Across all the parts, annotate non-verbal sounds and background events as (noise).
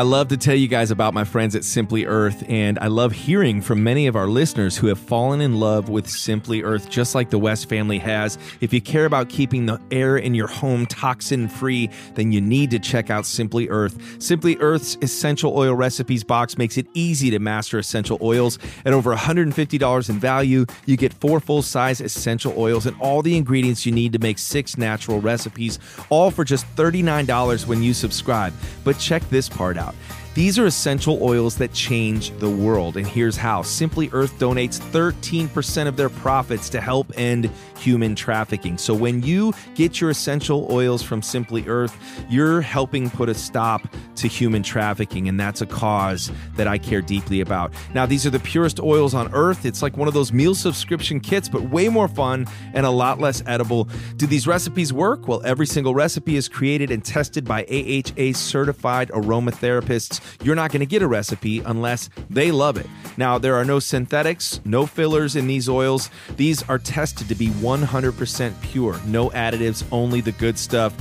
I love to tell you guys about my friends at Simply Earth, and I love hearing from many of our listeners who have fallen in love with Simply Earth, just like the West family has. If you care about keeping the air in your home toxin free, then you need to check out Simply Earth. Simply Earth's Essential Oil Recipes box makes it easy to master essential oils. At over $150 in value, you get four full size essential oils and all the ingredients you need to make six natural recipes, all for just $39 when you subscribe. But check this part out out. These are essential oils that change the world, and here's how. Simply Earth donates 13% of their profits to help end human trafficking. So when you get your essential oils from Simply Earth, you're helping put a stop to human trafficking, and that's a cause that I care deeply about. Now, these are the purest oils on earth. It's like one of those meal subscription kits, but way more fun and a lot less edible. Do these recipes work? Well, every single recipe is created and tested by AHA certified aromatherapists. You're not going to get a recipe unless they love it. Now, there are no synthetics, no fillers in these oils. These are tested to be 100% pure, no additives, only the good stuff.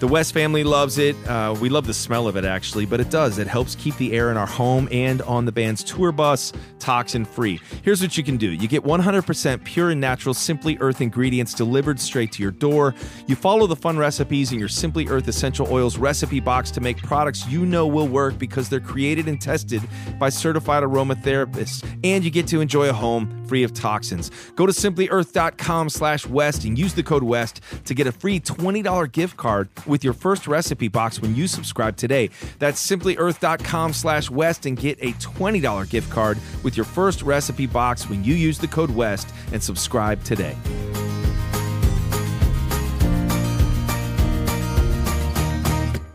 The West family loves it. Uh, we love the smell of it, actually, but it does. It helps keep the air in our home and on the band's tour bus toxin free. Here's what you can do you get 100% pure and natural Simply Earth ingredients delivered straight to your door. You follow the fun recipes in your Simply Earth Essential Oils recipe box to make products you know will work because they're created and tested by certified aromatherapists. And you get to enjoy a home free of toxins. Go to simplyearth.com slash West and use the code West to get a free $20 gift card with your first recipe box when you subscribe today. That's simplyearth.com slash West and get a $20 gift card with your first recipe box when you use the code West and subscribe today.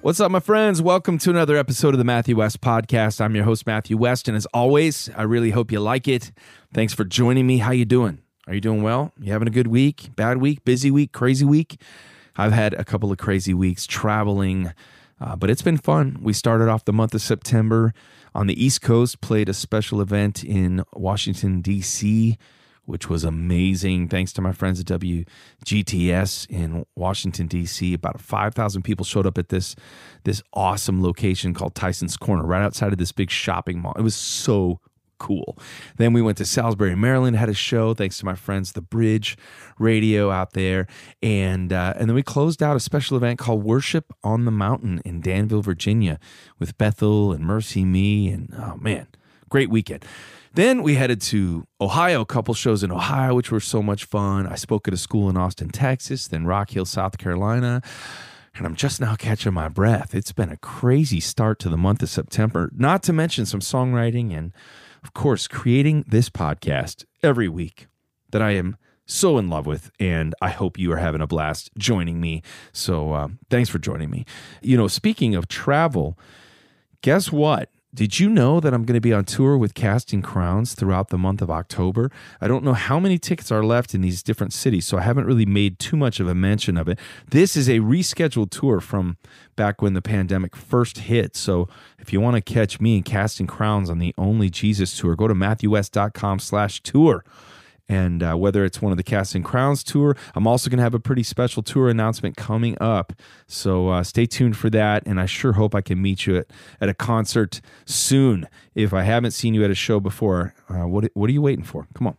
What's up, my friends? Welcome to another episode of the Matthew West Podcast. I'm your host, Matthew West, and as always, I really hope you like it. Thanks for joining me. How you doing? Are you doing well? You having a good week? Bad week? Busy week? Crazy week? I've had a couple of crazy weeks traveling, uh, but it's been fun. We started off the month of September on the East Coast, played a special event in Washington, D.C., which was amazing. Thanks to my friends at WGTS in Washington D.C., about 5,000 people showed up at this this awesome location called Tyson's Corner, right outside of this big shopping mall. It was so cool. Then we went to Salisbury, Maryland, had a show thanks to my friends, the Bridge Radio out there, and uh, and then we closed out a special event called Worship on the Mountain in Danville, Virginia, with Bethel and MercyMe, and oh man, great weekend. Then we headed to Ohio, a couple shows in Ohio, which were so much fun. I spoke at a school in Austin, Texas, then Rock Hill, South Carolina. And I'm just now catching my breath. It's been a crazy start to the month of September, not to mention some songwriting and, of course, creating this podcast every week that I am so in love with. And I hope you are having a blast joining me. So um, thanks for joining me. You know, speaking of travel, guess what? Did you know that I'm going to be on tour with Casting Crowns throughout the month of October? I don't know how many tickets are left in these different cities, so I haven't really made too much of a mention of it. This is a rescheduled tour from back when the pandemic first hit. So if you want to catch me and Casting Crowns on the Only Jesus tour, go to matthewwest.com slash tour and uh, whether it's one of the Casting Crowns tour. I'm also going to have a pretty special tour announcement coming up. So uh, stay tuned for that. And I sure hope I can meet you at, at a concert soon. If I haven't seen you at a show before, uh, what, what are you waiting for? Come on.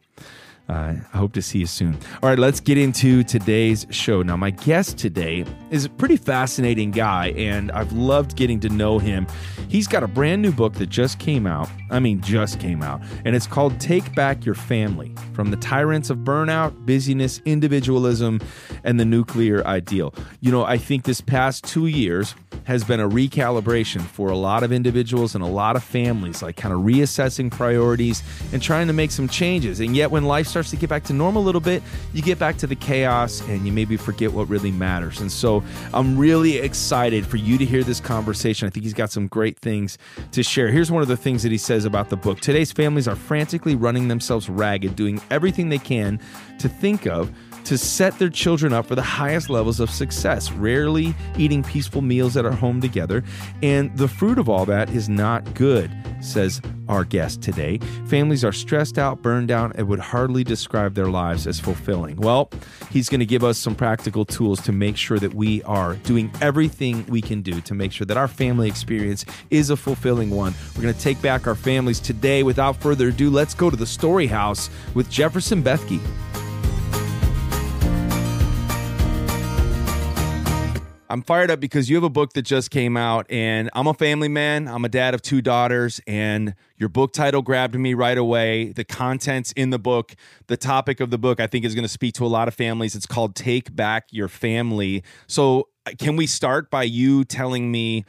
Uh, I hope to see you soon. All right, let's get into today's show. Now, my guest today is a pretty fascinating guy, and I've loved getting to know him. He's got a brand new book that just came out. I mean, just came out, and it's called Take Back Your Family From the Tyrants of Burnout, Busyness, Individualism, and the Nuclear Ideal. You know, I think this past two years has been a recalibration for a lot of individuals and a lot of families, like kind of reassessing priorities and trying to make some changes. And yet, when life starts to get back to normal a little bit, you get back to the chaos and you maybe forget what really matters. And so I'm really excited for you to hear this conversation. I think he's got some great things to share. Here's one of the things that he says about the book Today's families are frantically running themselves ragged, doing everything they can to think of to set their children up for the highest levels of success, rarely eating peaceful meals at our home together. And the fruit of all that is not good, says our guest today. Families are stressed out, burned out, and would hardly describe their lives as fulfilling. Well, he's going to give us some practical tools to make sure that we are doing everything we can do to make sure that our family experience is a fulfilling one. We're going to take back our families today. Without further ado, let's go to the story house with Jefferson Bethke. I'm fired up because you have a book that just came out, and I'm a family man. I'm a dad of two daughters, and your book title grabbed me right away. The contents in the book, the topic of the book, I think is going to speak to a lot of families. It's called Take Back Your Family. So, uh, can we start by you telling me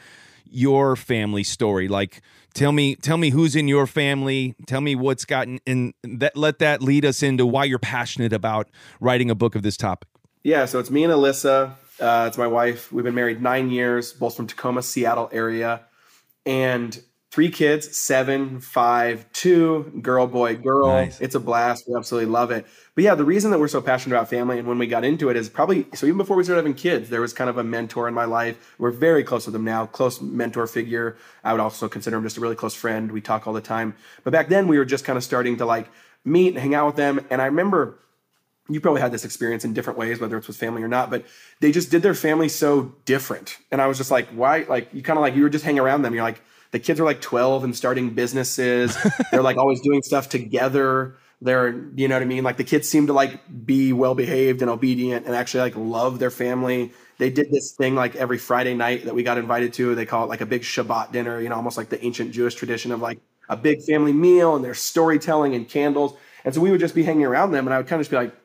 your family story? Like, tell me tell me who's in your family tell me what's gotten in that let that lead us into why you're passionate about writing a book of this topic yeah so it's me and alyssa uh, it's my wife. We've been married nine years, both from Tacoma, Seattle area, and three kids seven, five, two, girl, boy, girl. Nice. It's a blast. We absolutely love it. But yeah, the reason that we're so passionate about family and when we got into it is probably so even before we started having kids, there was kind of a mentor in my life. We're very close with them now, close mentor figure. I would also consider him just a really close friend. We talk all the time. But back then we were just kind of starting to like meet and hang out with them. And I remember you probably had this experience in different ways, whether it's with family or not, but they just did their family so different. And I was just like, why? Like, you kind of like, you were just hanging around them. You're like, the kids are like 12 and starting businesses. (laughs) They're like always doing stuff together. They're, you know what I mean? Like the kids seem to like be well behaved and obedient and actually like love their family. They did this thing like every Friday night that we got invited to. They call it like a big Shabbat dinner, you know, almost like the ancient Jewish tradition of like a big family meal and there's storytelling and candles. And so we would just be hanging around them and I would kind of just be like,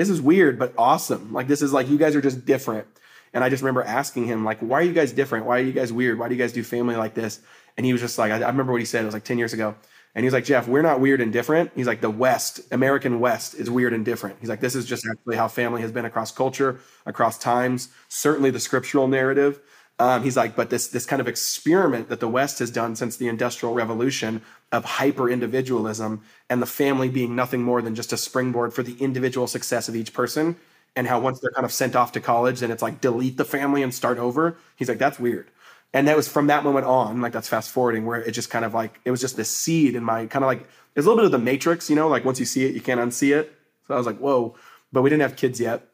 this is weird but awesome. Like this is like you guys are just different. And I just remember asking him like, why are you guys different? Why are you guys weird? Why do you guys do family like this? And he was just like, I, I remember what he said. It was like ten years ago. And he's like, Jeff, we're not weird and different. He's like, the West, American West is weird and different. He's like, this is just actually how family has been across culture, across times, certainly the scriptural narrative. Um, he's like, but this this kind of experiment that the West has done since the Industrial Revolution of hyper individualism and the family being nothing more than just a springboard for the individual success of each person, and how once they're kind of sent off to college, then it's like delete the family and start over. He's like, that's weird. And that was from that moment on, like that's fast forwarding, where it just kind of like it was just this seed in my kind of like it's a little bit of the matrix, you know, like once you see it, you can't unsee it. So I was like, whoa. But we didn't have kids yet.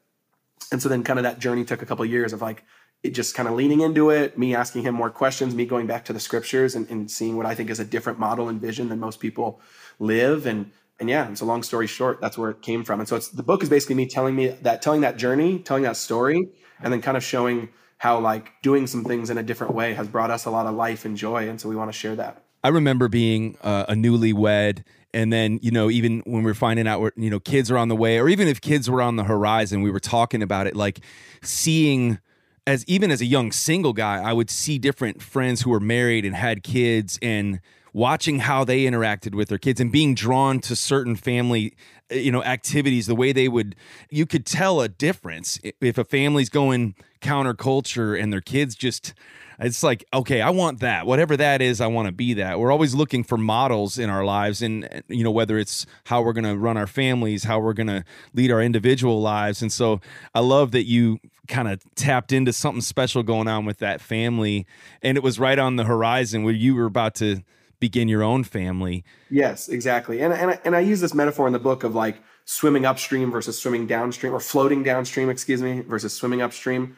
And so then kind of that journey took a couple years of like it just kind of leaning into it, me asking him more questions, me going back to the scriptures and, and, seeing what I think is a different model and vision than most people live. And and yeah, it's so long story short, that's where it came from. And so it's the book is basically me telling me that telling that journey, telling that story, and then kind of showing how like doing some things in a different way has brought us a lot of life and joy. And so we want to share that. I remember being uh, a newlywed and then you know even when we are finding out where you know kids are on the way or even if kids were on the horizon we were talking about it like seeing as even as a young single guy, I would see different friends who were married and had kids and watching how they interacted with their kids and being drawn to certain family eh, you know activities the way they would you could tell a difference. If a family's going counterculture and their kids just it's like okay i want that. Whatever that is i want to be that. We're always looking for models in our lives and you know whether it's how we're going to run our families how we're going to lead our individual lives. And so i love that you kind of tapped into something special going on with that family. And it was right on the horizon where you were about to begin your own family. Yes exactly. And and I, and I use this metaphor in the book of like swimming upstream versus swimming downstream or floating downstream excuse me versus swimming upstream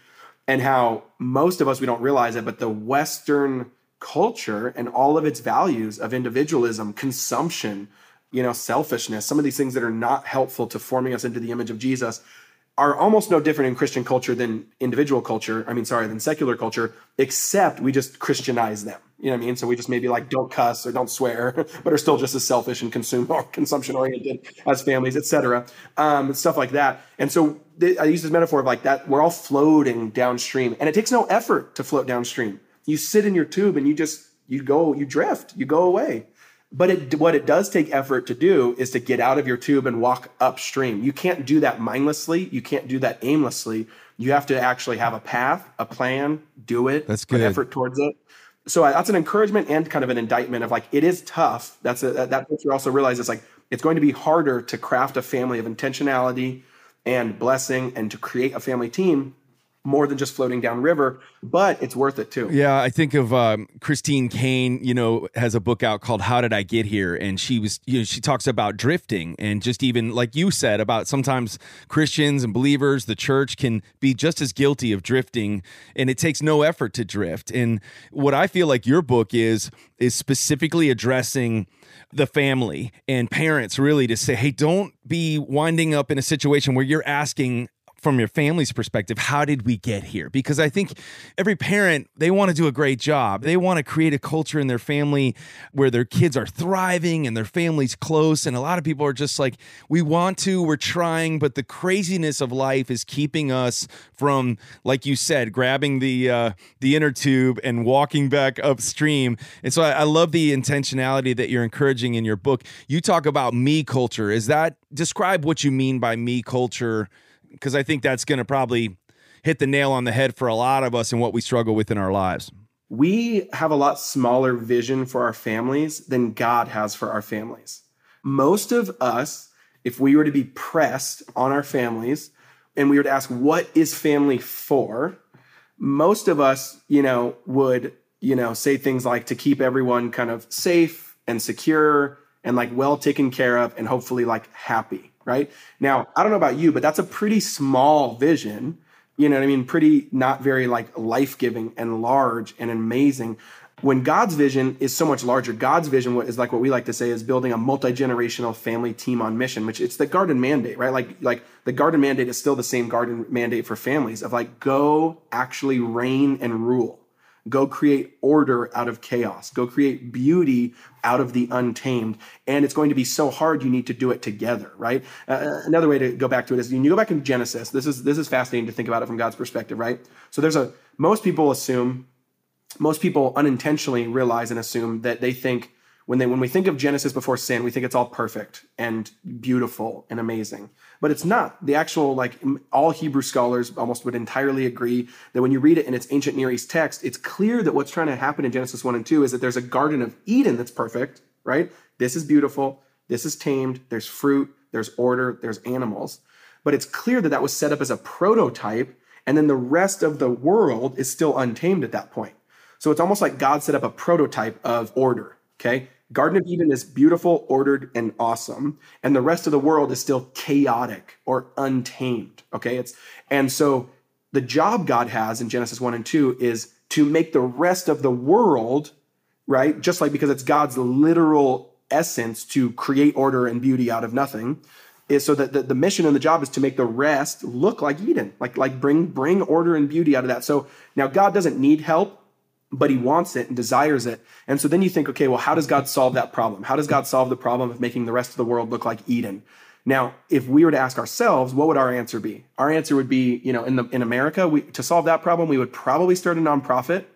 and how most of us we don't realize it but the western culture and all of its values of individualism consumption you know selfishness some of these things that are not helpful to forming us into the image of jesus are almost no different in christian culture than individual culture i mean sorry than secular culture except we just christianize them you know what i mean so we just maybe like don't cuss or don't swear (laughs) but are still just as selfish and consume or (laughs) consumption oriented as families etc um, stuff like that and so I use this metaphor of like that we're all floating downstream and it takes no effort to float downstream. You sit in your tube and you just you go you drift, you go away. But it, what it does take effort to do is to get out of your tube and walk upstream. You can't do that mindlessly. You can't do that aimlessly. You have to actually have a path, a plan, do it, that's good. put effort towards it. So uh, that's an encouragement and kind of an indictment of like it is tough. That's a, that, that you also realize it's like it's going to be harder to craft a family of intentionality and blessing and to create a family team more than just floating downriver, but it's worth it too. Yeah, I think of um, Christine Caine. You know, has a book out called "How Did I Get Here," and she was, you know, she talks about drifting and just even like you said about sometimes Christians and believers, the church can be just as guilty of drifting, and it takes no effort to drift. And what I feel like your book is is specifically addressing the family and parents really to say, hey, don't be winding up in a situation where you're asking from your family's perspective, how did we get here? Because I think every parent, they want to do a great job. They want to create a culture in their family where their kids are thriving and their family's close. And a lot of people are just like, we want to, we're trying, but the craziness of life is keeping us from, like you said, grabbing the uh, the inner tube and walking back upstream. And so I, I love the intentionality that you're encouraging in your book. You talk about me culture. Is that describe what you mean by me culture? Because I think that's going to probably hit the nail on the head for a lot of us and what we struggle with in our lives. We have a lot smaller vision for our families than God has for our families. Most of us, if we were to be pressed on our families and we were to ask, what is family for? Most of us, you know, would, you know, say things like to keep everyone kind of safe and secure and like well taken care of and hopefully like happy right? Now, I don't know about you, but that's a pretty small vision. You know what I mean? Pretty not very like life giving and large and amazing. When God's vision is so much larger, God's vision is like what we like to say is building a multi generational family team on mission, which it's the garden mandate, right? Like like the garden mandate is still the same garden mandate for families of like go actually reign and rule Go create order out of chaos. Go create beauty out of the untamed. And it's going to be so hard, you need to do it together, right? Uh, uh, another way to go back to it is when you go back in Genesis, this is, this is fascinating to think about it from God's perspective, right? So there's a, most people assume, most people unintentionally realize and assume that they think when they when we think of Genesis before sin, we think it's all perfect and beautiful and amazing. But it's not. The actual like all Hebrew scholars almost would entirely agree that when you read it in its ancient Near East text, it's clear that what's trying to happen in Genesis 1 and 2 is that there's a garden of Eden that's perfect, right? This is beautiful, this is tamed, there's fruit, there's order, there's animals. But it's clear that that was set up as a prototype and then the rest of the world is still untamed at that point. So it's almost like God set up a prototype of order, okay? Garden of Eden is beautiful, ordered, and awesome, and the rest of the world is still chaotic or untamed. Okay, it's and so the job God has in Genesis 1 and 2 is to make the rest of the world, right? Just like because it's God's literal essence to create order and beauty out of nothing, is so that the, the mission and the job is to make the rest look like Eden, like like bring bring order and beauty out of that. So now God doesn't need help but he wants it and desires it. And so then you think, okay, well, how does God solve that problem? How does God solve the problem of making the rest of the world look like Eden? Now, if we were to ask ourselves, what would our answer be? Our answer would be, you know, in the in America, we, to solve that problem, we would probably start a nonprofit.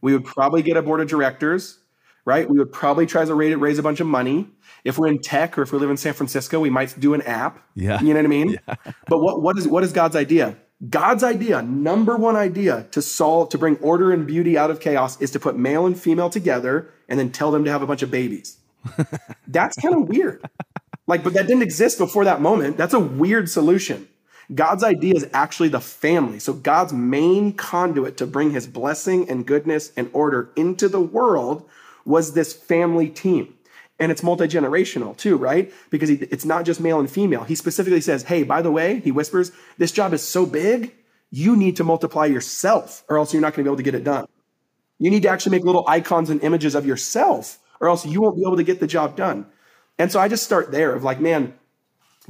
We would probably get a board of directors, right? We would probably try to raise, raise a bunch of money. If we're in tech or if we live in San Francisco, we might do an app. Yeah. You know what I mean? (laughs) Yeah. But what, what is what is God's idea? God's idea, number one idea to solve, to bring order and beauty out of chaos is to put male and female together and then tell them to have a bunch of babies. (laughs) That's kind of weird. Like, but that didn't exist before that moment. That's a weird solution. God's idea is actually the family. So God's main conduit to bring his blessing and goodness and order into the world was this family team and it's multi-generational too right? Because he, it's not just male and female. He specifically says hey by the way he whispers this job is so big you need to multiply yourself or else you're not going to be able to get it done. You need to actually make little icons and images of yourself or else you won't be able to get the job done. And so i just start there of like man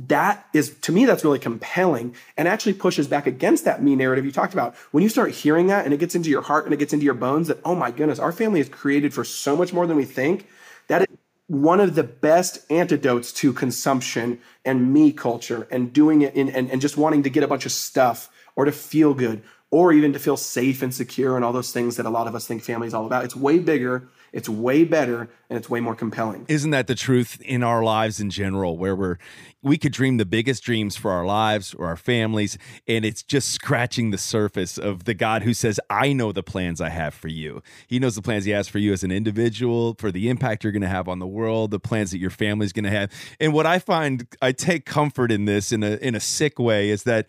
that is to me that's really compelling and actually pushes back against that me narrative you talked about. When you start hearing that and it gets into your heart and it gets into your bones that oh my goodness our family is created for so much more than we think that is one of the best antidotes to consumption and me culture and doing it in and, and just wanting to get a bunch of stuff or to feel good or even to feel safe and secure and all those things that a lot of us think family is all about. It's way bigger, it's way better, and it's way more compelling. Isn't that the truth in our lives in general, where we're we could dream the biggest dreams for our lives or our families, and it's just scratching the surface of the God who says, I know the plans I have for you. He knows the plans he has for you as an individual, for the impact you're going to have on the world, the plans that your family's going to have. And what I find I take comfort in this in a in a sick way is that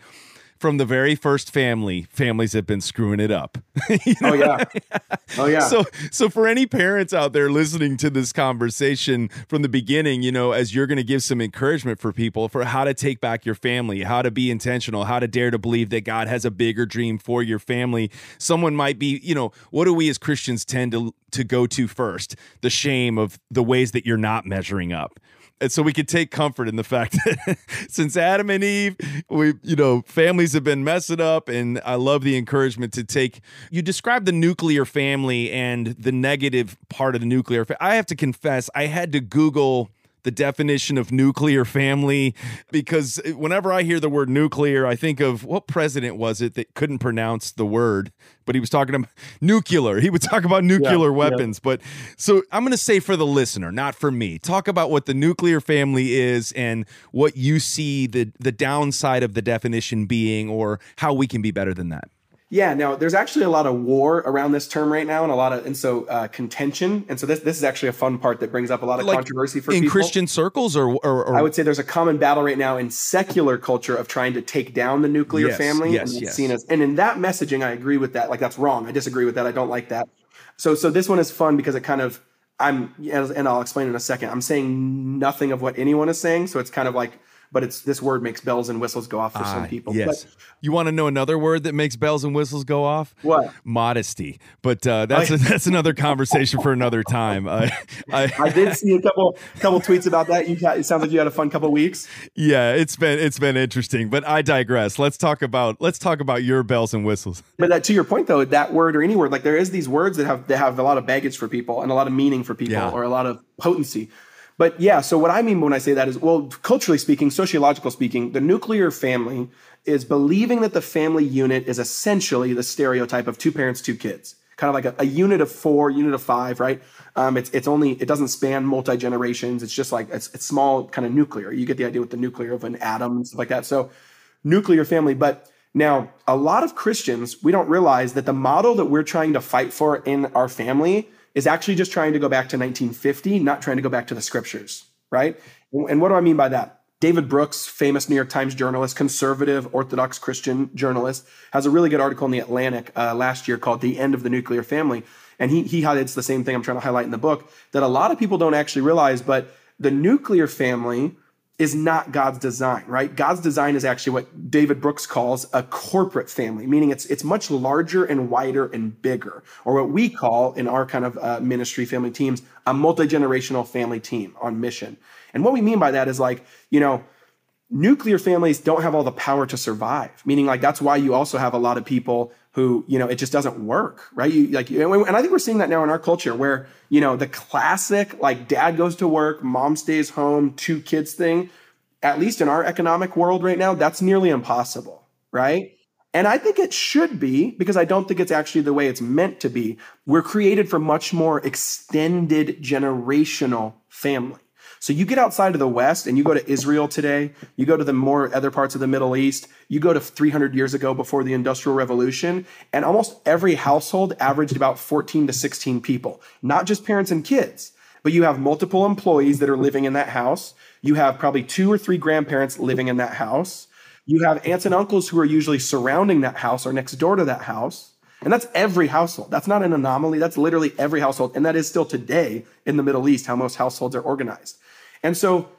from the very first family, families have been screwing it up. (laughs) you know? Oh yeah. Oh yeah. So so for any parents out there listening to this conversation from the beginning, you know, as you're going to give some encouragement for people for how to take back your family, how to be intentional, how to dare to believe that God has a bigger dream for your family. Someone might be, you know, what do we as Christians tend to to go to first? The shame of the ways that you're not measuring up and so we could take comfort in the fact (laughs) that since Adam and Eve, we, you know, families have been messing up. And I love the encouragement to take, you describe the nuclear family and the negative part of the nuclear. I have to confess, I had to Google the definition of nuclear family because whenever I hear the word nuclear, I think of what president was it that couldn't pronounce the word, but he was talking about (laughs) nuclear. He would talk about nuclear yeah, weapons. Yeah. But so I'm going to say for the listener, not for me, talk about what the nuclear family is and what you see the the downside of the definition being or how we can be better than that. Yeah, now there's actually a lot of war around this term right now, and a lot of and so uh, contention, and so this this is actually a fun part that brings up a lot of like controversy for in people. Christian circles, or, or, or, I would say there's a common battle right now in secular culture of trying to take down the nuclear yes, family, yes, and yes. seen as and in that messaging, I agree with that. Like that's wrong. I disagree with that. I don't like that. So so this one is fun because it kind of I'm and I'll explain in a second. I'm saying nothing of what anyone is saying, so it's kind of like but it's this word makes bells and whistles go off for some ah, people. Yes. But, you want to know another word that makes bells and whistles go off? What? Modesty. But uh, that's a, that's another conversation for another time. I, (laughs) I, I, did see a couple couple tweets about that. You it sounds like you had a fun couple weeks. Yeah, it's been it's been interesting. But I digress. Let's talk about let's talk about your bells and whistles. But that, to your point though, that word or any word, like there is these words that have that have a lot of baggage for people and a lot of meaning for people yeah. or a lot of potency. But yeah, so what I mean when I say that is, well, culturally speaking, sociological speaking, the nuclear family is believing that the family unit is essentially the stereotype of two parents, two kids, kind of like a, a unit of four, unit of five, right? Um, it's it's only it doesn't span multi generations. It's just like it's, it's small, kind of nuclear. You get the idea with the nuclear of an atom and stuff like that. So nuclear family, but now a lot of Christians we don't realize that the model that we're trying to fight for in our family is actually just trying to go back to 1950, not trying to go back to the scriptures, right? And what do I mean by that? David Brooks, famous New York Times journalist, conservative Orthodox Christian journalist, has a really good article in the Atlantic uh, last year called "The End of the Nuclear Family," and he he highlights the same thing I'm trying to highlight in the book that a lot of people don't actually realize, but the nuclear family is not God's design, right? God's design is actually what David Brooks calls a corporate family, meaning it's it's much larger and wider and bigger, or what we call in our kind of uh, ministry family teams a multi generational family team on mission. And what we mean by that is like you know nuclear families don't have all the power to survive meaning like that's why you also have a lot of people who you know it just doesn't work right? You like and i think we're seeing that now in our culture where you know the classic like dad goes to work mom stays home two kids thing at least in our economic world right now that's nearly impossible right? And i think it should be because i don't think it's actually the way it's meant to be. We're created for much more extended generational family so you get outside of the West and you go to Israel today, you go to the more other parts of the Middle East, you go to 300 years ago before the Industrial Revolution, and almost every household averaged about 14 to 16 people, not just parents and kids, but you have multiple employees that are living in that house. You have probably two or three grandparents living in that house. You have aunts and uncles who are usually surrounding that house or next door to that house. And that's every household. That's not an anomaly. That's literally every household. And that is still today in the Middle East how most households are organized. And so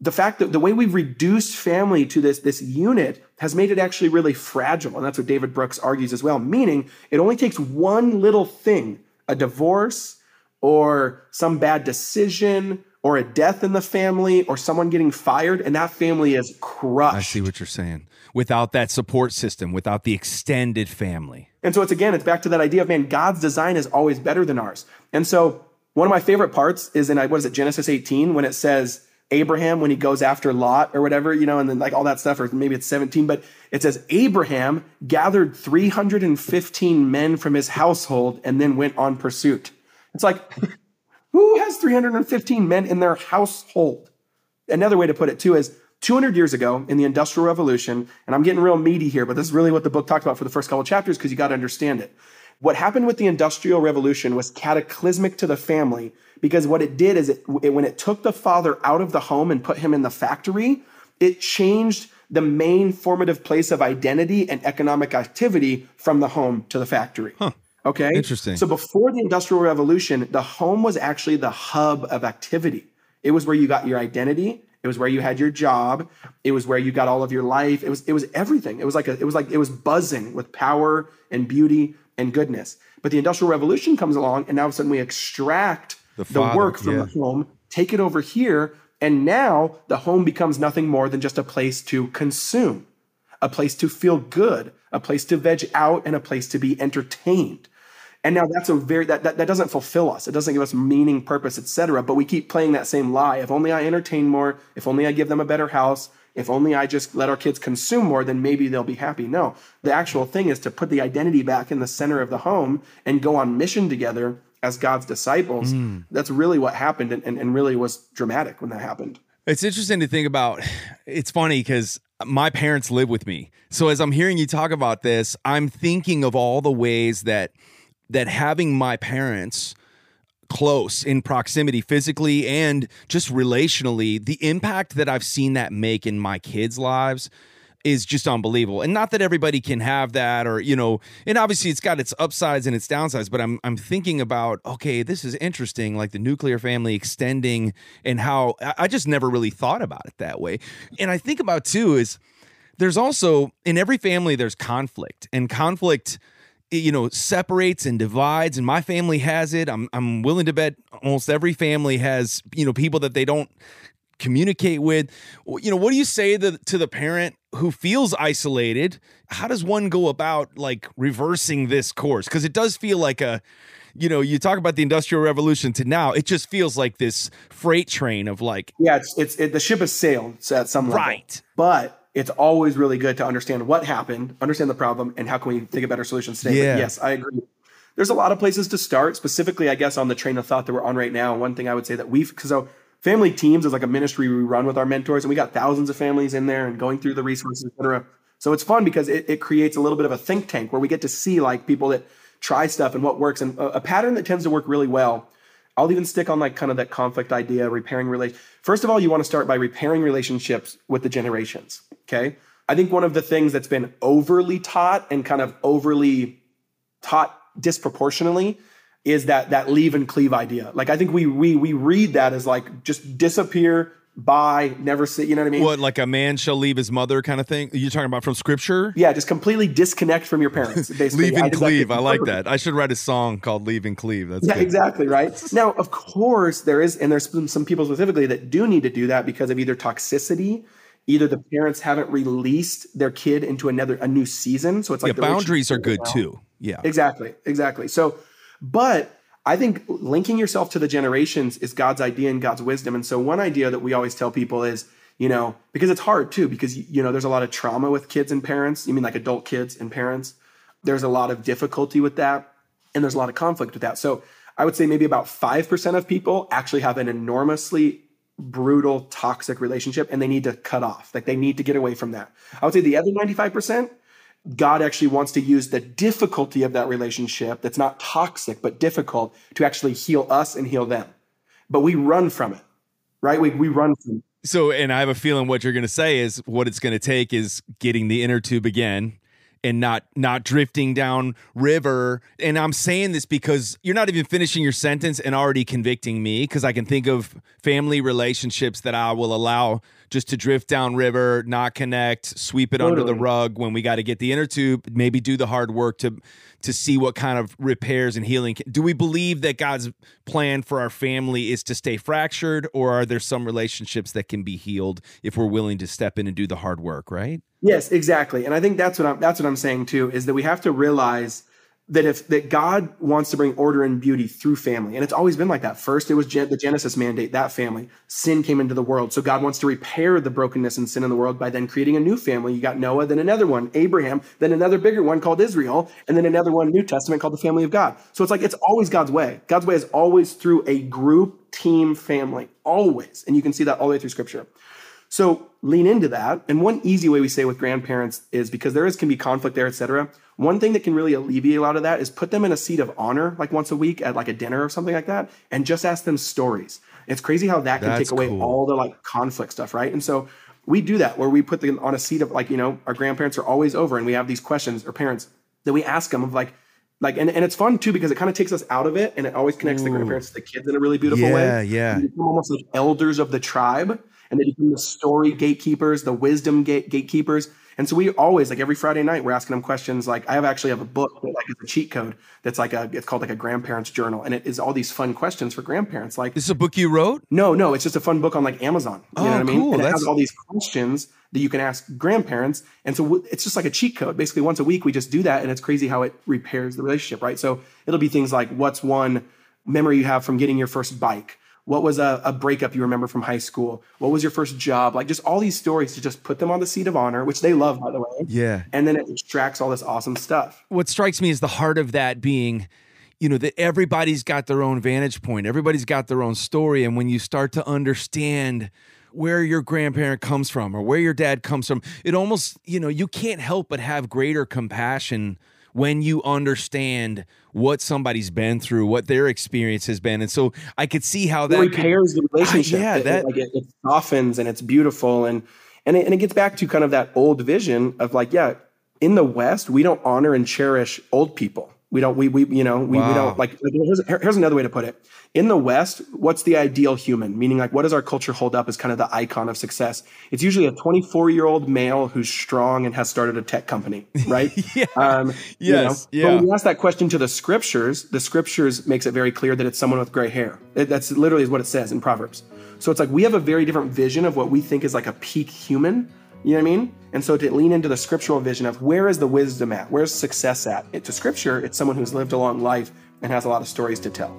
the fact that the way we've reduced family to this, this unit has made it actually really fragile. And that's what David Brooks argues as well, meaning it only takes one little thing, a divorce or some bad decision or a death in the family or someone getting fired, and that family is crushed. I see what you're saying. Without that support system, without the extended family. And so it's again, it's back to that idea of man, God's design is always better than ours. And so one of my favorite parts is in what is it Genesis 18 when it says Abraham when he goes after Lot or whatever, you know, and then like all that stuff, or maybe it's 17, but it says Abraham gathered 315 men from his household and then went on pursuit. It's like, (laughs) who has 315 men in their household? Another way to put it too is 200 years ago in the Industrial Revolution, and I'm getting real meaty here, but this is really what the book talks about for the first couple chapters because you got to understand it. What happened with the Industrial Revolution was cataclysmic to the family because what it did is it, it, when it took the father out of the home and put him in the factory, it changed the main formative place of identity and economic activity from the home to the factory. Huh. Okay. Interesting. So before the Industrial Revolution, the home was actually the hub of activity. It was where you got your identity. It was where you had your job. It was where you got all of your life. It was it was everything. It was like a, it was like it was buzzing with power and beauty and goodness. But the Industrial Revolution comes along, and now all of a sudden we extract the, the work from yeah. the home, take it over here, and now the home becomes nothing more than just a place to consume, a place to feel good, a place to veg out, and a place to be entertained. And now that's a very that, that that doesn't fulfill us. It doesn't give us meaning, purpose, etc. But we keep playing that same lie. If only I entertain more, if only I give them a better house, if only I just let our kids consume more, then maybe they'll be happy. No, the actual thing is to put the identity back in the center of the home and go on mission together as God's disciples. Mm. That's really what happened and, and, and really was dramatic when that happened. It's interesting to think about. It's funny because my parents live with me. So as I'm hearing you talk about this, I'm thinking of all the ways that that having my parents close in proximity physically and just relationally, the impact that I've seen that make in my kids' lives is just unbelievable. And not that everybody can have that or, you know, and obviously it's got its upsides and its downsides, but I'm I'm thinking about, okay, this is interesting, like the nuclear family extending and how I just never really thought about it that way. And I think about too is there's also in every family there's conflict and conflict you know separates and divides and my family has it. I'm i'm willing to bet almost every family has you know people that they don't communicate with. You know what do you say to, to the parent who feels isolated? How does one go about like reversing this course? Because it does feel like a you know you talk about the industrial revolution to now it just feels like this freight train of like yeah it's it's it, the ship has sailed at some level. Right. But it's always really good to understand what happened understand the problem and how can we think of better solutions today. Yeah. But yes i agree. There's a lot of places to start specifically i guess on the train of thought that we're on right now. One thing i would say that we've because so family teams is like a ministry we run with our mentors and we got thousands of families in there and going through the resources etc so it's fun because it, it creates a little bit of a think tank where we get to see like people that try stuff and what works. And a, a pattern that tends to work really well i'll even stick on like kind of that conflict idea repairing relation first of all you want to start by repairing relationships with the generations okay i think one of the things that's been overly taught and kind of overly taught disproportionately is that that leave and cleave idea. Like I think we we we read that as like just disappear, buy, never see. You know what I mean? What like a man shall leave his mother kind of thing? You're you talking about from scripture? Yeah, just completely disconnect from your parents. (laughs) Basically, leave and cleave. I like that. I should write a song called "Leave and Cleave." That's yeah, good. exactly right. (laughs) now, of course, there is, and there's some people specifically that do need to do that because of either toxicity either the parents haven't released their kid into another a new season so it's like yeah, boundaries are good too yeah exactly exactly so but I think linking yourself to the generations is God's idea and God's wisdom. And so one idea that we always tell people is, you know, because it's hard too, because you know, there's a lot of trauma with kids and parents. You mean like adult kids and parents? There's a lot of difficulty with that, and there's a lot of conflict with that. So I would say maybe about 5% of people actually have an enormously brutal, toxic relationship and they need to cut off. Like they need to get away from that. I would say the other 95%, God actually wants to use the difficulty of that relationship that's not toxic, but difficult to actually heal us and heal them. But we run from it, right? We, we run from it. So, and I have a feeling what you're going to say is what it's going to take is getting the inner tube again and not not drifting down river and i'm saying this because you're not even finishing your sentence and already convicting me because i can think of family relationships that i will allow just to drift down river, not connect, sweep it totally. under the rug when we got to get the inner tube, maybe do the hard work to to see what kind of repairs and healing. Can, do we believe that God's plan for our family is to stay fractured or are there some relationships that can be healed if we're willing to step in and do the hard work, right? Yes, exactly. And I think that's what I'm that's what I'm saying too is that we have to realize that if that God wants to bring order and beauty through family, and it's always been like that. First, it was gen- the Genesis mandate, that family. Sin came into the world, so God wants to repair the brokenness and sin in the world by then creating a new family. You got Noah, then another one, Abraham, then another bigger one called Israel, and then another one, New Testament, called the family of God. So it's like it's always God's way. God's way is always through a group, team, family, always, and you can see that all the way through Scripture. So lean into that. And one easy way we say with grandparents is because there is can be conflict there, etc. One thing that can really alleviate a lot of that is put them in a seat of honor, like once a week at like a dinner or something like that, and just ask them stories. It's crazy how that can That's take away cool. all the like conflict stuff, right? And so we do that where we put them on a seat of like, you know, our grandparents are always over and we have these questions or parents that we ask them of like, like, and, and it's fun too because it kind of takes us out of it and it always connects the grandparents to the kids in a really beautiful Yeah, way. yeah. yeah. almost like elders of the tribe and they become the story gatekeepers, the wisdom gate gatekeepers. And so we always like every Friday night we're asking them questions. Like I have actually have a book that like is a cheat code that's like a it's called like a grandparents journal, and it is all these fun questions for grandparents. Like This is a book you wrote? no, no, it's just a fun book on like Amazon. You know Oh, what I mean? cool. And it That's- has all these questions that you can ask grandparents. And so w- it's just like a cheat code. Basically, once a week, we just do that. And it's crazy how it repairs the relationship, right? So it'll be things like what's one memory you have from getting your first bike? What was a, a breakup you remember from high school? What was your first job? Like just all these stories to just put them on the seat of honor, which they love, by the way. Yeah. And then it extracts all this awesome stuff. what strikes me is the heart of that being you know that everybody's got their own vantage point everybody's got their own story and when you start to understand where your grandparent comes from or where your dad comes from it almost you know you can't help but have greater compassion when you understand what somebody's been through what their experience has been and so i could see how it that could- repairs the relationship. Ah, yeah, It- it, that- like it, it softens and it's beautiful and and it, and it gets back to kind of that old vision of like yeah, in the West we don't honor and cherish old people. We don't we we you know we, we don't like here's, here's another way to put it. In the West, what's the ideal human? Meaning like what does our culture hold up as kind of the icon of success? It's usually a 24 year old male who's strong and has started a tech company, right? (laughs) Yeah. Um, you know, Yes, But yeah. when you ask that question to the scriptures, the scriptures makes it very clear that it's someone with gray hair. It- that's literally is what it says in Proverbs. So it's like we have a very different vision of what we think is like a peak human. You know what I mean? And so to lean into the scriptural vision of where is the wisdom at? Where's success at? It, to scripture, it's someone who's lived a long life and has a lot of stories to tell.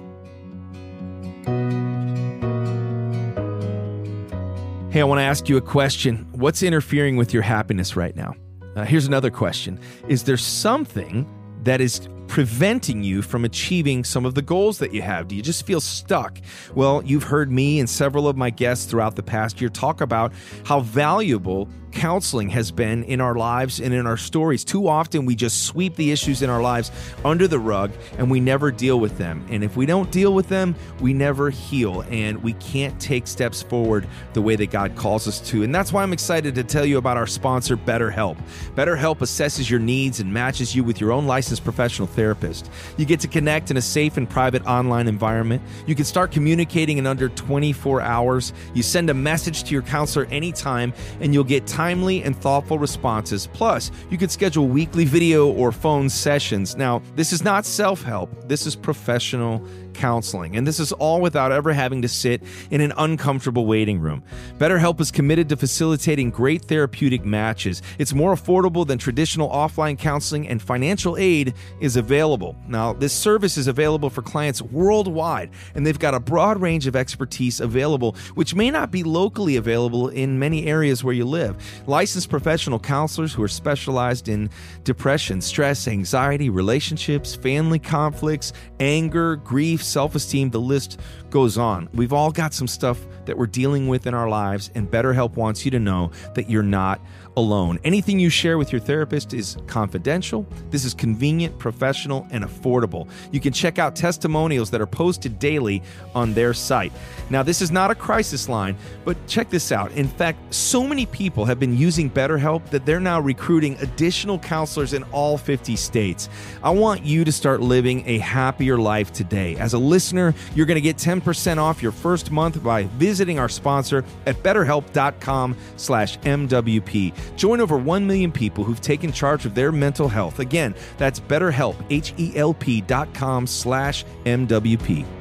Hey, I want to ask you a question. What's interfering with your happiness right now? Uh, here's another question Is there something that is preventing you from achieving some of the goals that you have? Do you just feel stuck? Well, you've heard me and several of my guests throughout the past year talk about how valuable counseling has been in our lives and in our stories. Too often, we just sweep the issues in our lives under the rug and we never deal with them. And if we don't deal with them, we never heal and we can't take steps forward the way that God calls us to. And that's why I'm excited to tell you about our sponsor, BetterHelp. BetterHelp assesses your needs and matches you with your own licensed professional therapist. You get to connect in a safe and private online environment. You can start communicating in under 24 hours. You send a message to your counselor anytime, and you'll get timely and thoughtful responses. Plus, you can schedule weekly video or phone sessions. Now, this is not self help, this is professional counseling. And this is all without ever having to sit in an uncomfortable waiting room. BetterHelp is committed to facilitating great therapeutic matches. It's more affordable than traditional offline counseling, and financial aid is available. Now, this service is available for clients worldwide, and they've got a broad range of expertise available, which may not be locally available in many areas where you live. Licensed professional counselors who are specialized in depression, stress, anxiety, relationships, family conflicts, anger, grief, self esteem, the list goes on. We've all got some stuff that we're dealing with in our lives, and BetterHelp wants you to know that you're not alone. Anything you share with your therapist is confidential. This is convenient, professional, and affordable. You can check out testimonials that are posted daily on their site. Now, this is not a crisis line, but check this out. In fact, so many people have been using BetterHelp that they're now recruiting additional counselors in all 50 states. I want you to start living a happier life today. As a listener, you're going to get 10% off your first month by visiting our sponsor at betterhelp.com slash MWP. Join over 1 million people who've taken charge of their mental health. Again, that's betterhelp, H-E-L-P dot com slash MWP.